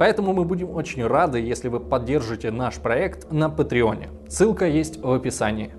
поэтому мы будем очень рады, если вы поддержите наш проект на Патреоне. Ссылка есть в описании.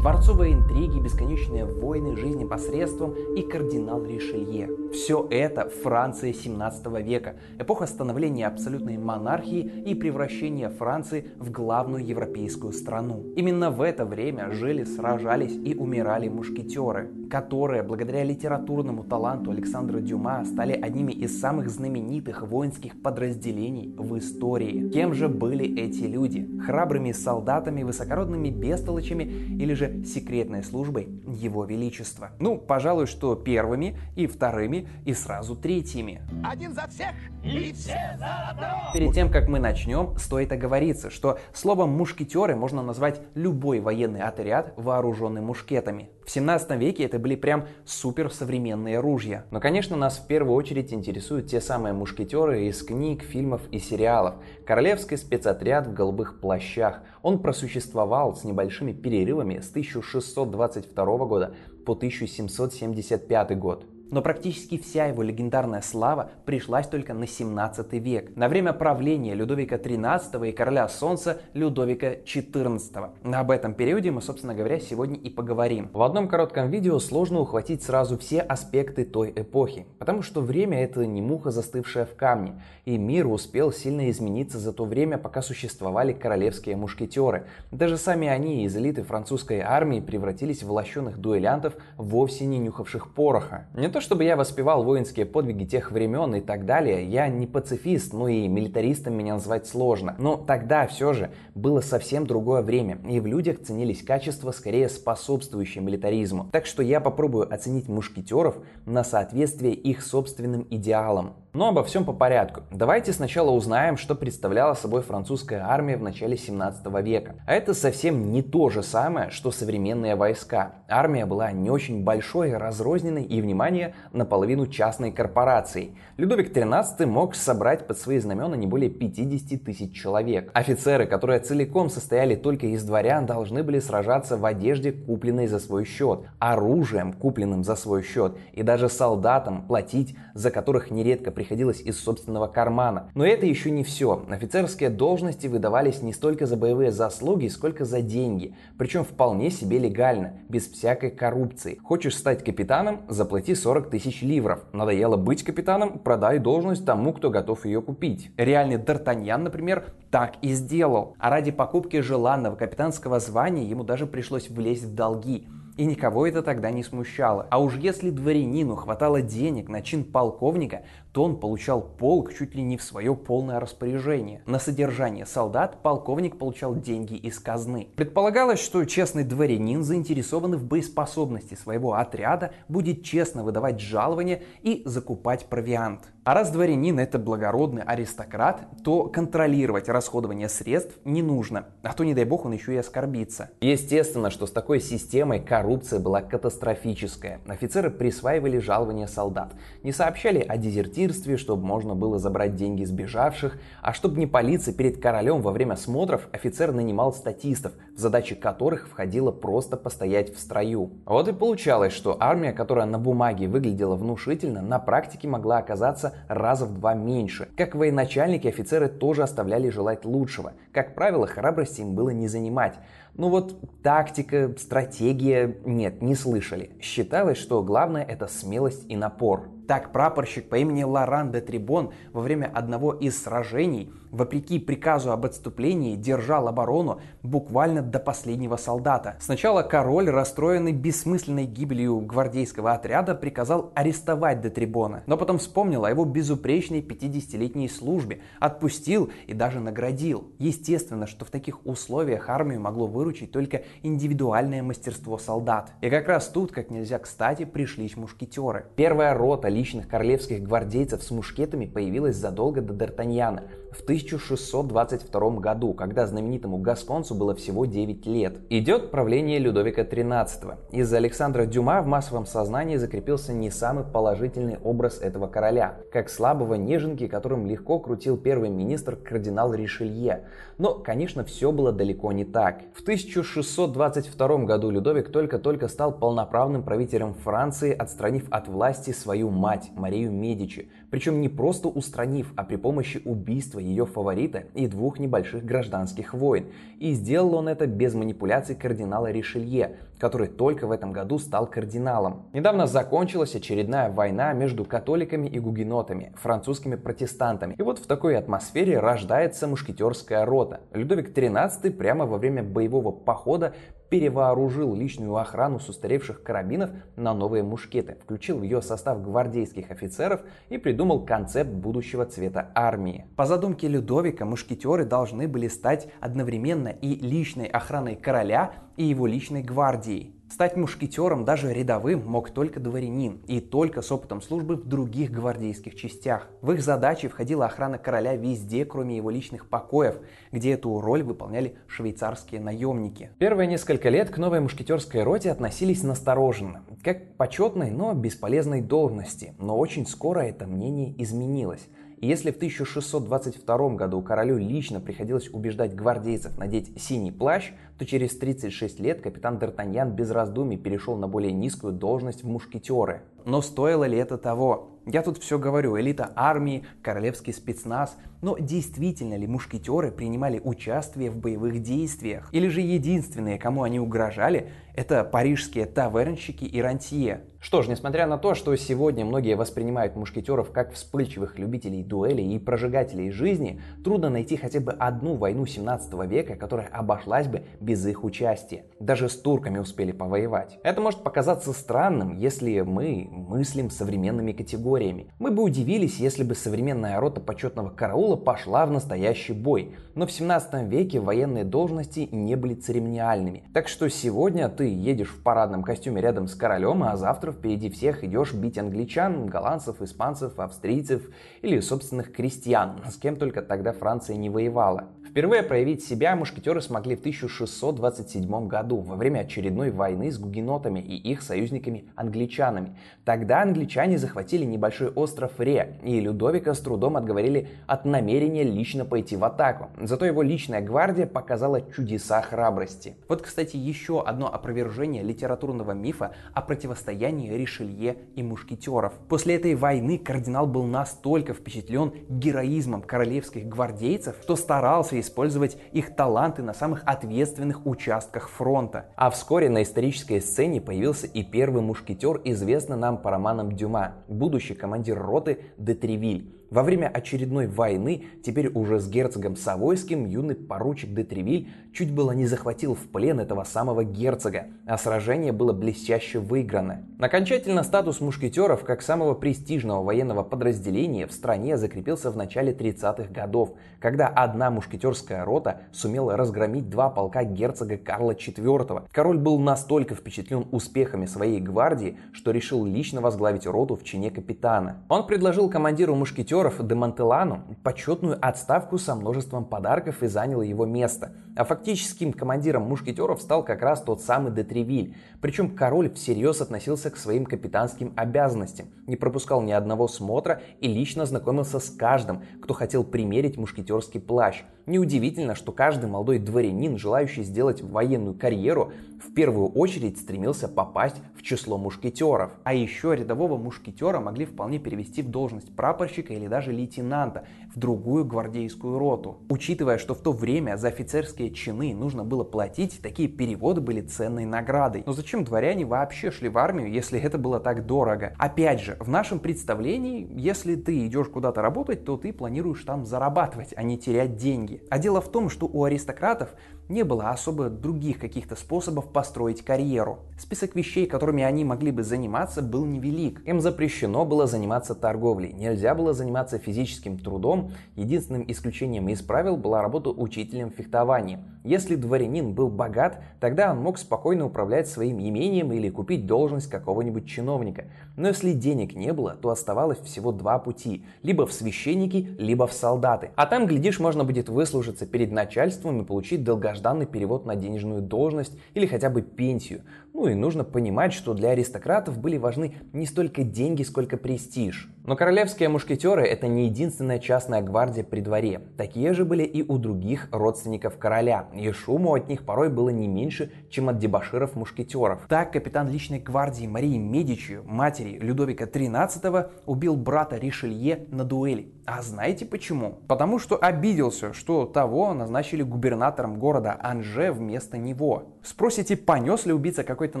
Дворцовые интриги, бесконечные войны, жизнь посредством и кардинал Ришелье. Все это Франция 17 века, эпоха становления абсолютной монархии и превращения Франции в главную европейскую страну. Именно в это время жили, сражались и умирали мушкетеры, которые благодаря литературному таланту Александра Дюма стали одними из самых знаменитых воинских подразделений в истории. Кем же были эти люди? Храбрыми солдатами, высокородными бестолочами или же секретной службой Его Величества. Ну, пожалуй, что первыми и вторыми и сразу третьими. Один за всех и все за одного! Перед тем, как мы начнем, стоит оговориться, что словом мушкетеры можно назвать любой военный отряд, вооруженный мушкетами. В 17 веке это были прям суперсовременные ружья. Но, конечно, нас в первую очередь интересуют те самые мушкетеры из книг, фильмов и сериалов. Королевский спецотряд в голубых плащах. Он просуществовал с небольшими перерывами с 1622 года по 1775 год но практически вся его легендарная слава пришлась только на 17 век, на время правления Людовика XIII и короля Солнца Людовика XIV. Об этом периоде мы, собственно говоря, сегодня и поговорим. В одном коротком видео сложно ухватить сразу все аспекты той эпохи, потому что время это не муха, застывшая в камне, и мир успел сильно измениться за то время, пока существовали королевские мушкетеры. Даже сами они из элиты французской армии превратились в лощеных дуэлянтов, вовсе не нюхавших пороха. Не то чтобы я воспевал воинские подвиги тех времен и так далее, я не пацифист, ну и милитаристом меня назвать сложно. Но тогда все же было совсем другое время, и в людях ценились качества, скорее способствующие милитаризму. Так что я попробую оценить мушкетеров на соответствие их собственным идеалам. Но обо всем по порядку. Давайте сначала узнаем, что представляла собой французская армия в начале 17 века. А это совсем не то же самое, что современные войска. Армия была не очень большой, разрозненной и, внимание, наполовину частной корпорацией. Людовик XIII мог собрать под свои знамена не более 50 тысяч человек. Офицеры, которые целиком состояли только из дворян, должны были сражаться в одежде, купленной за свой счет, оружием, купленным за свой счет, и даже солдатам платить, за которых нередко приходилось из собственного кармана. Но это еще не все. Офицерские должности выдавались не столько за боевые заслуги, сколько за деньги. Причем вполне себе легально, без всякой коррупции. Хочешь стать капитаном? Заплати 40 тысяч ливров. Надоело быть капитаном? Продай должность тому, кто готов ее купить. Реальный Д'Артаньян, например, так и сделал. А ради покупки желанного капитанского звания ему даже пришлось влезть в долги. И никого это тогда не смущало. А уж если дворянину хватало денег на чин полковника, то он получал полк чуть ли не в свое полное распоряжение. На содержание солдат полковник получал деньги из казны. Предполагалось, что честный дворянин, заинтересованный в боеспособности своего отряда, будет честно выдавать жалования и закупать провиант. А раз дворянин это благородный аристократ, то контролировать расходование средств не нужно, а то не дай бог он еще и оскорбится. Естественно, что с такой системой коррупция была катастрофическая. Офицеры присваивали жалования солдат, не сообщали о дезертирстве кассирстве, чтобы можно было забрать деньги сбежавших, а чтобы не палиться перед королем во время смотров, офицер нанимал статистов, в задачи которых входило просто постоять в строю. Вот и получалось, что армия, которая на бумаге выглядела внушительно, на практике могла оказаться раза в два меньше. Как военачальники, офицеры тоже оставляли желать лучшего. Как правило, храбрости им было не занимать. Ну вот тактика, стратегия, нет, не слышали. Считалось, что главное это смелость и напор. Так прапорщик по имени Лоран де Трибон во время одного из сражений, вопреки приказу об отступлении, держал оборону буквально до последнего солдата. Сначала король, расстроенный бессмысленной гибелью гвардейского отряда, приказал арестовать де Трибона, но потом вспомнил о его безупречной 50-летней службе, отпустил и даже наградил. Естественно, что в таких условиях армию могло выручить только индивидуальное мастерство солдат. И как раз тут, как нельзя кстати, пришлись мушкетеры. Первая рота личных королевских гвардейцев с мушкетами появилась задолго до Д'Артаньяна в 1622 году, когда знаменитому Гасконцу было всего 9 лет. Идет правление Людовика XIII. Из-за Александра Дюма в массовом сознании закрепился не самый положительный образ этого короля, как слабого неженки, которым легко крутил первый министр кардинал Ришелье. Но, конечно, все было далеко не так. В 1622 году Людовик только-только стал полноправным правителем Франции, отстранив от власти свою мать, Марию Медичи, причем не просто устранив, а при помощи убийства ее фаворита и двух небольших гражданских войн. И сделал он это без манипуляций кардинала Ришелье, который только в этом году стал кардиналом. Недавно закончилась очередная война между католиками и гугенотами, французскими протестантами. И вот в такой атмосфере рождается мушкетерская рота. Людовик XIII прямо во время боевого похода перевооружил личную охрану с устаревших карабинов на новые мушкеты, включил в ее состав гвардейских офицеров и придумал концепт будущего цвета армии. По задумке Людовика, мушкетеры должны были стать одновременно и личной охраной короля, и его личной гвардией. Стать мушкетером, даже рядовым, мог только дворянин и только с опытом службы в других гвардейских частях. В их задачи входила охрана короля везде, кроме его личных покоев, где эту роль выполняли швейцарские наемники. Первые несколько лет к новой мушкетерской роте относились настороженно, как к почетной, но бесполезной должности, но очень скоро это мнение изменилось. И если в 1622 году королю лично приходилось убеждать гвардейцев надеть синий плащ, то через 36 лет капитан Д'Артаньян без раздумий перешел на более низкую должность в мушкетеры. Но стоило ли это того? Я тут все говорю, элита армии, королевский спецназ, но действительно ли мушкетеры принимали участие в боевых действиях? Или же единственные, кому они угрожали, это парижские тавернщики и рантье? Что ж, несмотря на то, что сегодня многие воспринимают мушкетеров как вспыльчивых любителей дуэлей и прожигателей жизни, трудно найти хотя бы одну войну 17 века, которая обошлась бы без их участия. Даже с турками успели повоевать. Это может показаться странным, если мы мыслим современными категориями. Мы бы удивились, если бы современная рота почетного караула пошла в настоящий бой. Но в 17 веке военные должности не были церемониальными. Так что сегодня ты едешь в парадном костюме рядом с королем, а завтра впереди всех идешь бить англичан, голландцев, испанцев, австрийцев или собственных крестьян, с кем только тогда Франция не воевала. Впервые проявить себя мушкетеры смогли в 1627 году во время очередной войны с гугенотами и их союзниками-англичанами. Тогда англичане захватили небольшой остров Ре, и Людовика с трудом отговорили от намерения лично пойти в атаку. Зато его личная гвардия показала чудеса храбрости. Вот, кстати, еще одно опровержение литературного мифа о противостоянии Ришелье и мушкетеров. После этой войны кардинал был настолько впечатлен героизмом королевских гвардейцев, что старался использовать их таланты на самых ответственных участках фронта. А вскоре на исторической сцене появился и первый мушкетер, известный нам по романам Дюма, будущий командир роты де Тревиль. Во время очередной войны, теперь уже с герцогом Савойским, юный поручик де Тревиль чуть было не захватил в плен этого самого герцога, а сражение было блестяще выиграно. Окончательно статус мушкетеров как самого престижного военного подразделения в стране закрепился в начале 30-х годов, когда одна мушкетерская рота сумела разгромить два полка герцога Карла IV. Король был настолько впечатлен успехами своей гвардии, что решил лично возглавить роту в чине капитана. Он предложил командиру мушкетеров Майоров де Мантелану почетную отставку со множеством подарков и занял его место. А фактическим командиром мушкетеров стал как раз тот самый де Тревиль. Причем король всерьез относился к своим капитанским обязанностям, не пропускал ни одного смотра и лично знакомился с каждым, кто хотел примерить мушкетерский плащ. Неудивительно, что каждый молодой дворянин, желающий сделать военную карьеру, в первую очередь стремился попасть в число мушкетеров. А еще рядового мушкетера могли вполне перевести в должность прапорщика или даже лейтенанта в другую гвардейскую роту. Учитывая, что в то время за офицерские чины нужно было платить, такие переводы были ценной наградой. Но зачем дворяне вообще шли в армию, если это было так дорого? Опять же, в нашем представлении, если ты идешь куда-то работать, то ты планируешь там зарабатывать, а не терять деньги. А дело в том, что у аристократов не было особо других каких-то способов построить карьеру. Список вещей, которыми они могли бы заниматься, был невелик. Им запрещено было заниматься торговлей, нельзя было заниматься физическим трудом, единственным исключением из правил была работа учителем фехтования. Если дворянин был богат, тогда он мог спокойно управлять своим имением или купить должность какого-нибудь чиновника. Но если денег не было, то оставалось всего два пути – либо в священники, либо в солдаты. А там, глядишь, можно будет выслужиться перед начальством и получить долгожданный перевод на денежную должность или хотя бы пенсию. Ну и нужно понимать, что для аристократов были важны не столько деньги, сколько престиж. Но королевские мушкетеры – это не единственная частная гвардия при дворе. Такие же были и у других родственников короля, и шуму от них порой было не меньше, чем от дебаширов-мушкетеров. Так капитан личной гвардии Марии Медичи, матери Людовика XIII, убил брата Ришелье на дуэли. А знаете почему? Потому что обиделся, что того назначили губернатором города Анже вместо него. Спросите, понес ли убийца какое-то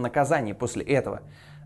наказание после этого?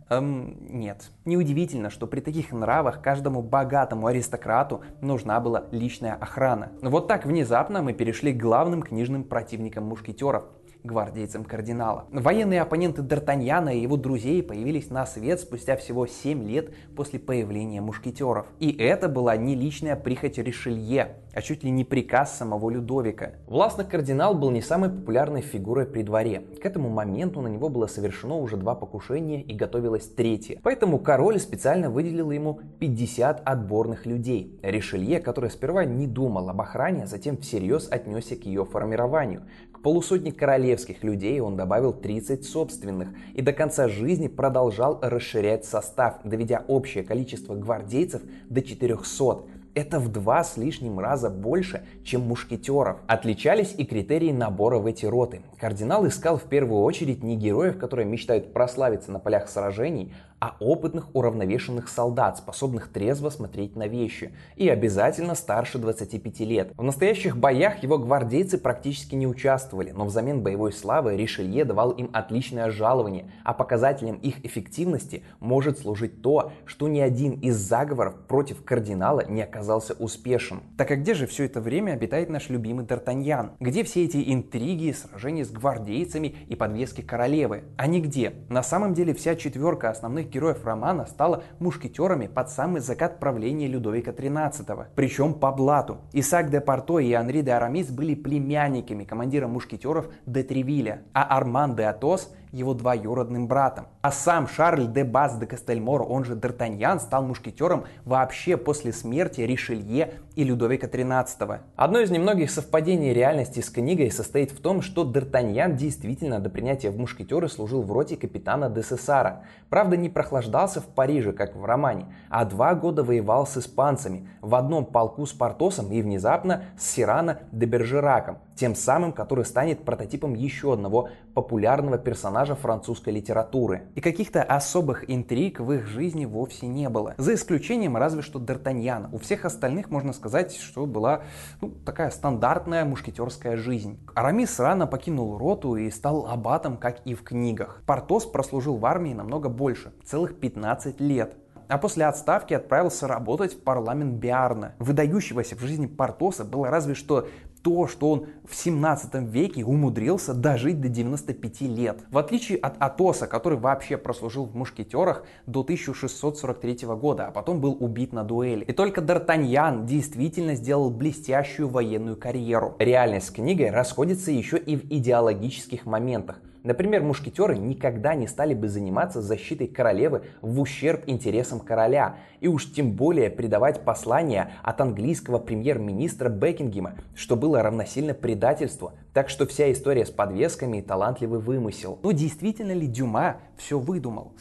Эм, нет. Неудивительно, что при таких нравах каждому богатому аристократу нужна была личная охрана. Вот так внезапно мы перешли к главным книжным противникам мушкетеров гвардейцам кардинала. Военные оппоненты Д'Артаньяна и его друзей появились на свет спустя всего 7 лет после появления мушкетеров. И это была не личная прихоть Ришелье, а чуть ли не приказ самого Людовика. Властный кардинал был не самой популярной фигурой при дворе. К этому моменту на него было совершено уже два покушения и готовилось третье. Поэтому король специально выделил ему 50 отборных людей. Ришелье, который сперва не думал об охране, а затем всерьез отнесся к ее формированию. Полусотни королевских людей он добавил 30 собственных и до конца жизни продолжал расширять состав, доведя общее количество гвардейцев до 400. Это в два с лишним раза больше, чем мушкетеров. Отличались и критерии набора в эти роты. Кардинал искал в первую очередь не героев, которые мечтают прославиться на полях сражений, а опытных уравновешенных солдат, способных трезво смотреть на вещи, и обязательно старше 25 лет. В настоящих боях его гвардейцы практически не участвовали, но взамен боевой славы Ришелье давал им отличное жалование, а показателем их эффективности может служить то, что ни один из заговоров против кардинала не оказался успешен. Так а где же все это время обитает наш любимый Д'Артаньян? Где все эти интриги, сражения с гвардейцами и подвески королевы? А нигде. На самом деле вся четверка основных главных героев романа стала мушкетерами под самый закат правления Людовика XIII. Причем по блату. Исаак де Порто и Анри де Арамис были племянниками командира мушкетеров де Тревиля, а Арман де Атос его двоюродным братом. А сам Шарль де Бас де Кастельмор, он же Д'Артаньян, стал мушкетером вообще после смерти Ришелье и Людовика XIII. Одно из немногих совпадений реальности с книгой состоит в том, что Д'Артаньян действительно до принятия в мушкетеры служил в роте капитана де Сесара. Правда, не прохлаждался в Париже, как в романе, а два года воевал с испанцами, в одном полку с Портосом и внезапно с Сирано де Бержераком, тем самым, который станет прототипом еще одного популярного персонажа французской литературы. И каких-то особых интриг в их жизни вовсе не было. За исключением разве что Д'Артаньяна. У всех остальных можно сказать, что была ну, такая стандартная мушкетерская жизнь. Арамис рано покинул роту и стал аббатом, как и в книгах. Портос прослужил в армии намного больше, целых 15 лет а после отставки отправился работать в парламент Биарна. Выдающегося в жизни Портоса было разве что то, что он в 17 веке умудрился дожить до 95 лет. В отличие от Атоса, который вообще прослужил в мушкетерах до 1643 года, а потом был убит на дуэли. И только Д'Артаньян действительно сделал блестящую военную карьеру. Реальность с книгой расходится еще и в идеологических моментах. Например, мушкетеры никогда не стали бы заниматься защитой королевы в ущерб интересам короля, и уж тем более придавать послание от английского премьер-министра Бекингема, что было равносильно предательству. Так что вся история с подвесками и талантливый вымысел. Но действительно ли Дюма все выдумал?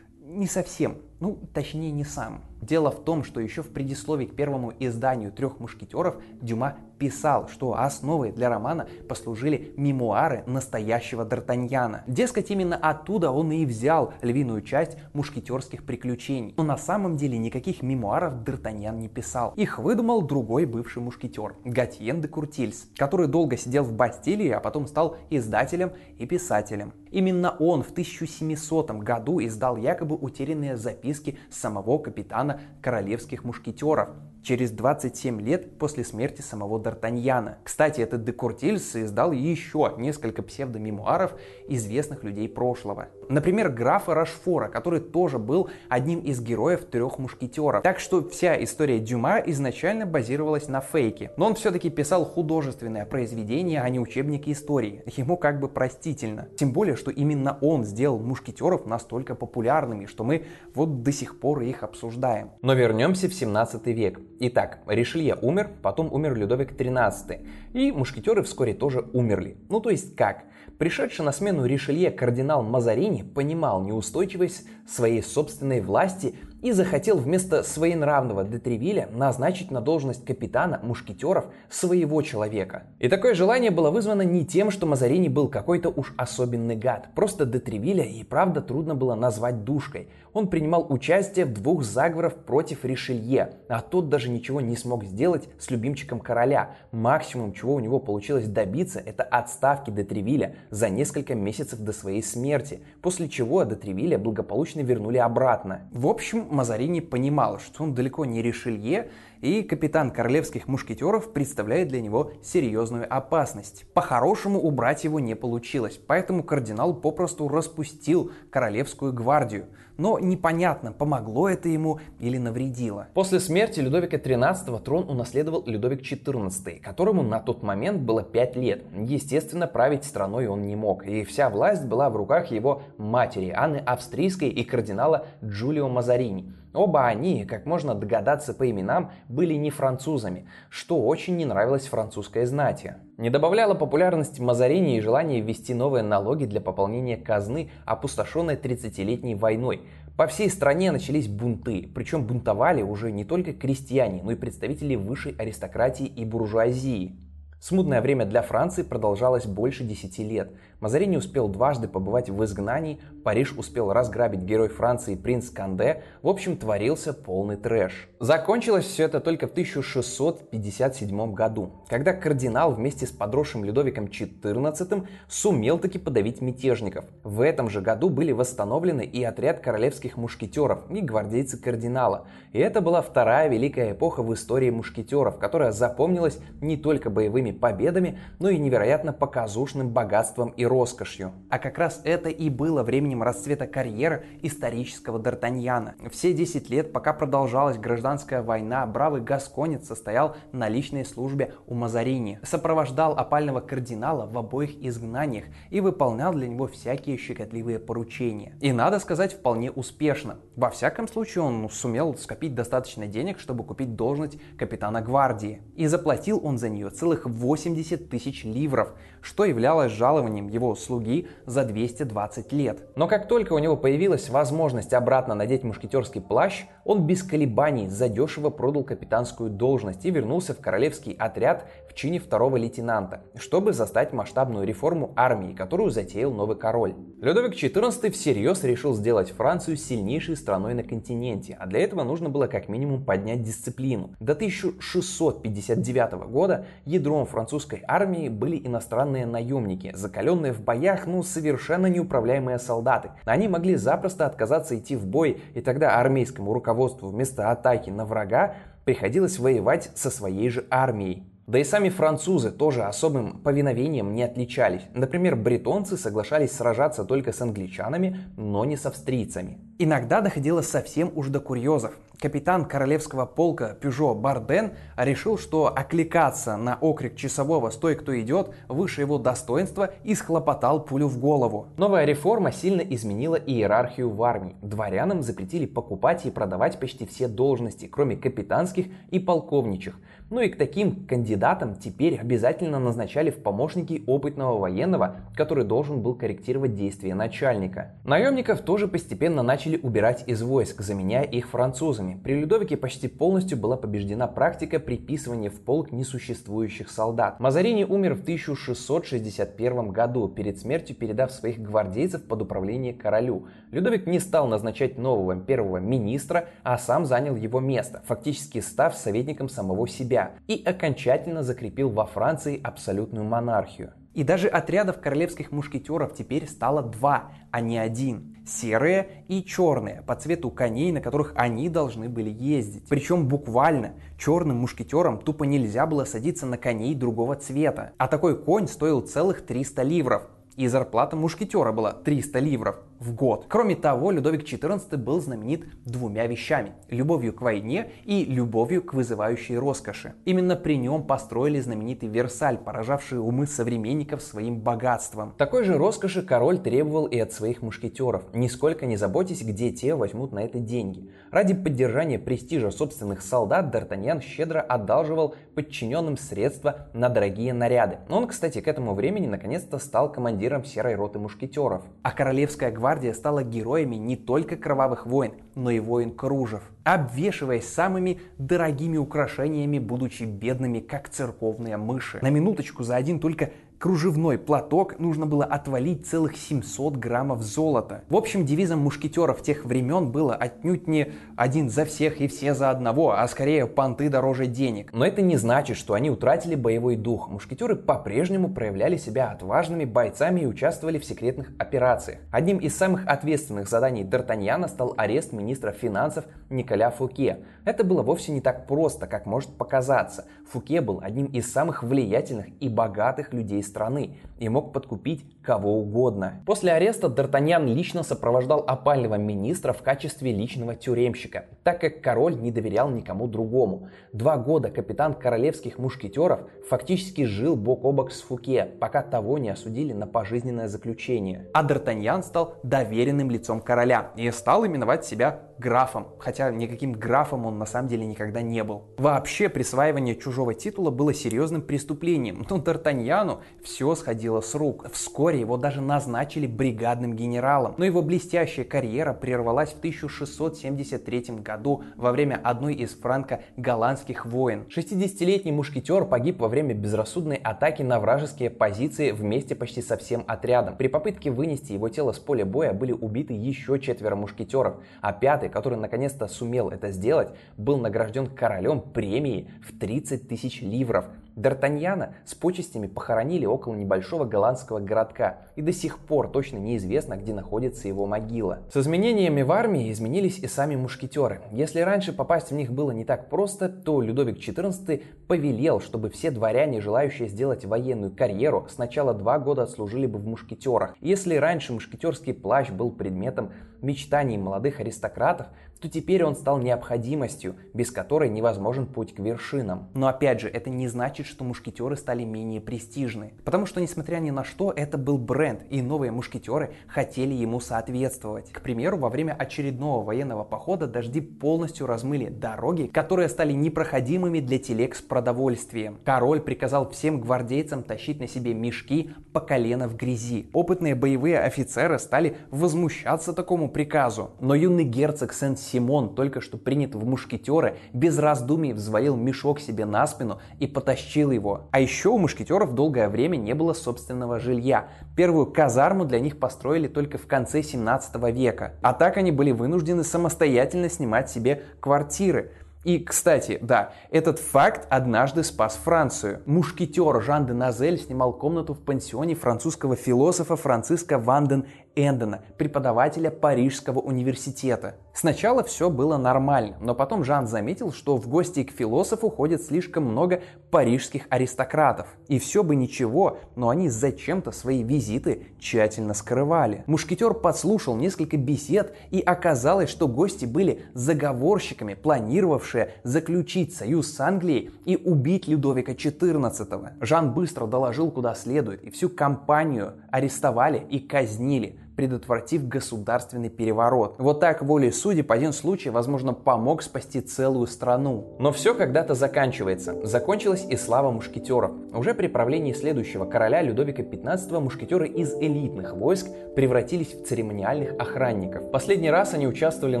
Не совсем. Ну, точнее, не сам. Дело в том, что еще в предисловии к первому изданию «Трех мушкетеров» Дюма писал, что основой для романа послужили мемуары настоящего Д'Артаньяна. Дескать, именно оттуда он и взял львиную часть мушкетерских приключений. Но на самом деле никаких мемуаров Д'Артаньян не писал. Их выдумал другой бывший мушкетер, Гатьен де Куртильс, который долго сидел в Бастилии, а потом стал издателем и писателем. Именно он в 1700 году издал якобы утерянные записки самого капитана королевских мушкетеров, через 27 лет после смерти самого Д'Артаньяна. Кстати, этот Декуртильс издал еще несколько псевдомемуаров известных людей прошлого. Например, графа Рашфора, который тоже был одним из героев трех мушкетеров. Так что вся история Дюма изначально базировалась на фейке. Но он все-таки писал художественное произведение, а не учебник истории. Ему как бы простительно. Тем более, что именно он сделал мушкетеров настолько популярными, что мы вот до сих пор их обсуждаем. Но вернемся в 17 век. Итак, Ришелье умер, потом умер Людовик XIII, и мушкетеры вскоре тоже умерли. Ну то есть как? Пришедший на смену Ришелье кардинал Мазарини понимал неустойчивость своей собственной власти и захотел вместо своенравного Детревиля назначить на должность капитана мушкетеров своего человека. И такое желание было вызвано не тем, что Мазарини был какой-то уж особенный гад, просто Детревиля и правда трудно было назвать душкой. Он принимал участие в двух заговорах против Ришелье, а тот даже ничего не смог сделать с любимчиком короля. Максимум, чего у него получилось добиться, это отставки Детревиля за несколько месяцев до своей смерти, после чего Детревиля благополучно вернули обратно. В общем, Мазарини понимал, что он далеко не Ришелье, и капитан королевских мушкетеров представляет для него серьезную опасность. По-хорошему убрать его не получилось, поэтому кардинал попросту распустил королевскую гвардию. Но непонятно, помогло это ему или навредило. После смерти Людовика XIII трон унаследовал Людовик XIV, которому на тот момент было 5 лет. Естественно, править страной он не мог, и вся власть была в руках его матери Анны Австрийской и кардинала Джулио Мазарини. Оба они, как можно догадаться по именам, были не французами, что очень не нравилось французской знати. Не добавляло популярности Мазарини и желание ввести новые налоги для пополнения казны, опустошенной 30-летней войной. По всей стране начались бунты, причем бунтовали уже не только крестьяне, но и представители высшей аристократии и буржуазии. Смутное время для Франции продолжалось больше 10 лет. Мазарини успел дважды побывать в изгнании, Париж успел разграбить герой Франции принц Канде, в общем творился полный трэш. Закончилось все это только в 1657 году, когда кардинал вместе с подросшим Людовиком XIV сумел таки подавить мятежников. В этом же году были восстановлены и отряд королевских мушкетеров, и гвардейцы кардинала. И это была вторая великая эпоха в истории мушкетеров, которая запомнилась не только боевыми победами, но и невероятно показушным богатством и роскошью. А как раз это и было временем расцвета карьеры исторического Д'Артаньяна. Все 10 лет, пока продолжалась гражданская война, бравый гасконец состоял на личной службе у Мазарини, сопровождал опального кардинала в обоих изгнаниях и выполнял для него всякие щекотливые поручения. И надо сказать, вполне успешно. Во всяком случае, он сумел скопить достаточно денег, чтобы купить должность капитана гвардии. И заплатил он за нее целых 80 тысяч ливров, что являлось жалованием его слуги за 220 лет. Но как только у него появилась возможность обратно надеть мушкетерский плащ, он без колебаний задешево продал капитанскую должность и вернулся в королевский отряд чине второго лейтенанта, чтобы застать масштабную реформу армии, которую затеял новый король. Людовик XIV всерьез решил сделать Францию сильнейшей страной на континенте, а для этого нужно было как минимум поднять дисциплину. До 1659 года ядром французской армии были иностранные наемники, закаленные в боях, ну совершенно неуправляемые солдаты. Они могли запросто отказаться идти в бой, и тогда армейскому руководству вместо атаки на врага приходилось воевать со своей же армией. Да и сами французы тоже особым повиновением не отличались. Например, бретонцы соглашались сражаться только с англичанами, но не с австрийцами. Иногда доходило совсем уж до курьезов. Капитан королевского полка Пюжо Барден решил, что окликаться на окрик часового «Стой, кто идет!» выше его достоинства и схлопотал пулю в голову. Новая реформа сильно изменила иерархию в армии. Дворянам запретили покупать и продавать почти все должности, кроме капитанских и полковничих. Ну и к таким кандидатам теперь обязательно назначали в помощники опытного военного, который должен был корректировать действия начальника. Наемников тоже постепенно начали убирать из войск, заменяя их французами. При Людовике почти полностью была побеждена практика приписывания в полк несуществующих солдат. Мазарини умер в 1661 году, перед смертью передав своих гвардейцев под управление королю. Людовик не стал назначать нового первого министра, а сам занял его место, фактически став советником самого себя и окончательно закрепил во Франции абсолютную монархию. И даже отрядов королевских мушкетеров теперь стало два, а не один. Серые и черные, по цвету коней, на которых они должны были ездить. Причем буквально черным мушкетерам тупо нельзя было садиться на коней другого цвета. А такой конь стоил целых 300 ливров. И зарплата мушкетера была 300 ливров в год. Кроме того, Людовик XIV был знаменит двумя вещами – любовью к войне и любовью к вызывающей роскоши. Именно при нем построили знаменитый Версаль, поражавший умы современников своим богатством. Такой же роскоши король требовал и от своих мушкетеров. Нисколько не заботьтесь, где те возьмут на это деньги. Ради поддержания престижа собственных солдат Д'Артаньян щедро одалживал подчиненным средства на дорогие наряды. Он, кстати, к этому времени наконец-то стал командиром серой роты мушкетеров. А королевская гвардия гвардия стала героями не только кровавых войн, но и войн кружев, обвешиваясь самыми дорогими украшениями, будучи бедными, как церковные мыши. На минуточку за один только кружевной платок нужно было отвалить целых 700 граммов золота. В общем, девизом мушкетеров тех времен было отнюдь не один за всех и все за одного, а скорее понты дороже денег. Но это не значит, что они утратили боевой дух. Мушкетеры по-прежнему проявляли себя отважными бойцами и участвовали в секретных операциях. Одним из самых ответственных заданий Д'Артаньяна стал арест министра финансов Николя Фуке. Это было вовсе не так просто, как может показаться. Фуке был одним из самых влиятельных и богатых людей страны и мог подкупить кого угодно. После ареста Д'Артаньян лично сопровождал опального министра в качестве личного тюремщика, так как король не доверял никому другому. Два года капитан королевских мушкетеров фактически жил бок о бок с Фуке, пока того не осудили на пожизненное заключение. А Д'Артаньян стал доверенным лицом короля и стал именовать себя графом, хотя никаким графом он на самом деле никогда не был. Вообще присваивание чужого титула было серьезным преступлением, но Д'Артаньяну все сходило с рук. Вскоре его даже назначили бригадным генералом, но его блестящая карьера прервалась в 1673 году во время одной из франко-голландских войн. 60-летний мушкетер погиб во время безрассудной атаки на вражеские позиции вместе почти со всем отрядом. При попытке вынести его тело с поля боя были убиты еще четверо мушкетеров, а пятый, который наконец-то сумел это сделать, был награжден королем премией в 30 тысяч ливров – Д'Артаньяна с почестями похоронили около небольшого голландского городка, и до сих пор точно неизвестно, где находится его могила. С изменениями в армии изменились и сами мушкетеры. Если раньше попасть в них было не так просто, то Людовик XIV повелел, чтобы все дворяне, желающие сделать военную карьеру, сначала два года отслужили бы в мушкетерах. Если раньше мушкетерский плащ был предметом мечтаний молодых аристократов, то теперь он стал необходимостью, без которой невозможен путь к вершинам. Но опять же, это не значит, что мушкетеры стали менее престижны. Потому что, несмотря ни на что, это был бренд, и новые мушкетеры хотели ему соответствовать. К примеру, во время очередного военного похода дожди полностью размыли дороги, которые стали непроходимыми для телег с продовольствием. Король приказал всем гвардейцам тащить на себе мешки по колено в грязи. Опытные боевые офицеры стали возмущаться такому приказу. Но юный герцог сен Симон, только что принят в мушкетеры, без раздумий взвалил мешок себе на спину и потащил его. А еще у мушкетеров долгое время не было собственного жилья. Первую казарму для них построили только в конце 17 века. А так они были вынуждены самостоятельно снимать себе квартиры. И, кстати, да, этот факт однажды спас Францию. Мушкетер Жан де Назель снимал комнату в пансионе французского философа Франциска Ванден Эндена, преподавателя Парижского университета. Сначала все было нормально, но потом Жан заметил, что в гости к философу ходит слишком много парижских аристократов. И все бы ничего, но они зачем-то свои визиты тщательно скрывали. Мушкетер подслушал несколько бесед, и оказалось, что гости были заговорщиками, планировавшие заключить союз с Англией и убить Людовика XIV. Жан быстро доложил куда следует, и всю компанию арестовали и казнили предотвратив государственный переворот. Вот так волей судеб один случай, возможно, помог спасти целую страну. Но все когда-то заканчивается. Закончилась и слава мушкетеров. Уже при правлении следующего короля Людовика XV мушкетеры из элитных войск превратились в церемониальных охранников. Последний раз они участвовали в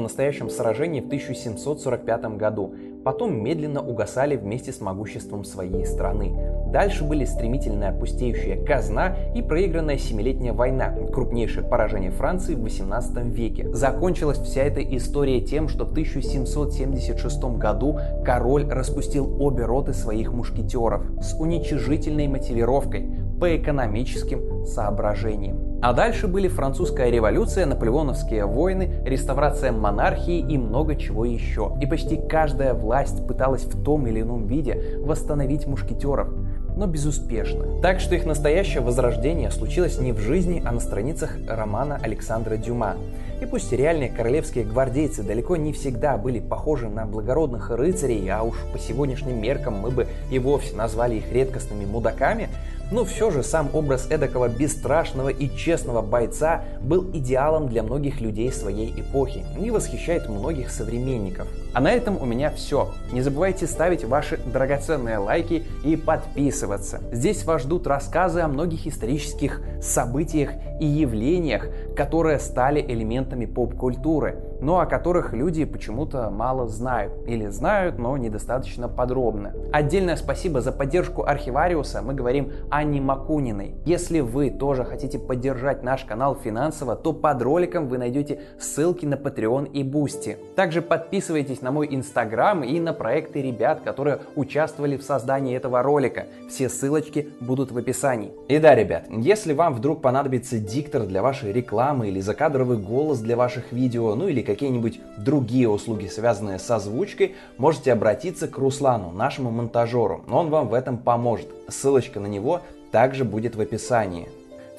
настоящем сражении в 1745 году. Потом медленно угасали вместе с могуществом своей страны. Дальше были стремительная пустеющая казна и проигранная Семилетняя война, крупнейшее поражение Франции в 18 веке. Закончилась вся эта история тем, что в 1776 году король распустил обе роты своих мушкетеров с уничижительной мотивировкой по экономическим соображениям. А дальше были французская революция, наполеоновские войны, реставрация монархии и много чего еще. И почти каждая власть пыталась в том или ином виде восстановить мушкетеров но безуспешно. Так что их настоящее возрождение случилось не в жизни, а на страницах романа Александра Дюма. И пусть реальные королевские гвардейцы далеко не всегда были похожи на благородных рыцарей, а уж по сегодняшним меркам мы бы и вовсе назвали их редкостными мудаками, но все же сам образ эдакого бесстрашного и честного бойца был идеалом для многих людей своей эпохи и восхищает многих современников. А на этом у меня все. Не забывайте ставить ваши драгоценные лайки и подписываться. Здесь вас ждут рассказы о многих исторических событиях и явлениях, которые стали элементами поп-культуры, но о которых люди почему-то мало знают или знают, но недостаточно подробно. Отдельное спасибо за поддержку Архивариуса мы говорим Анне Макуниной. Если вы тоже хотите поддержать наш канал финансово, то под роликом вы найдете ссылки на Patreon и Boosty. Также подписывайтесь на мой инстаграм и на проекты ребят, которые участвовали в создании этого ролика. Все ссылочки будут в описании. И да, ребят, если вам вдруг понадобится диктор для вашей рекламы или закадровый голос для ваших видео, ну или какие-нибудь другие услуги, связанные с озвучкой, можете обратиться к Руслану, нашему монтажеру. Он вам в этом поможет. Ссылочка на него также будет в описании.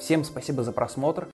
Всем спасибо за просмотр.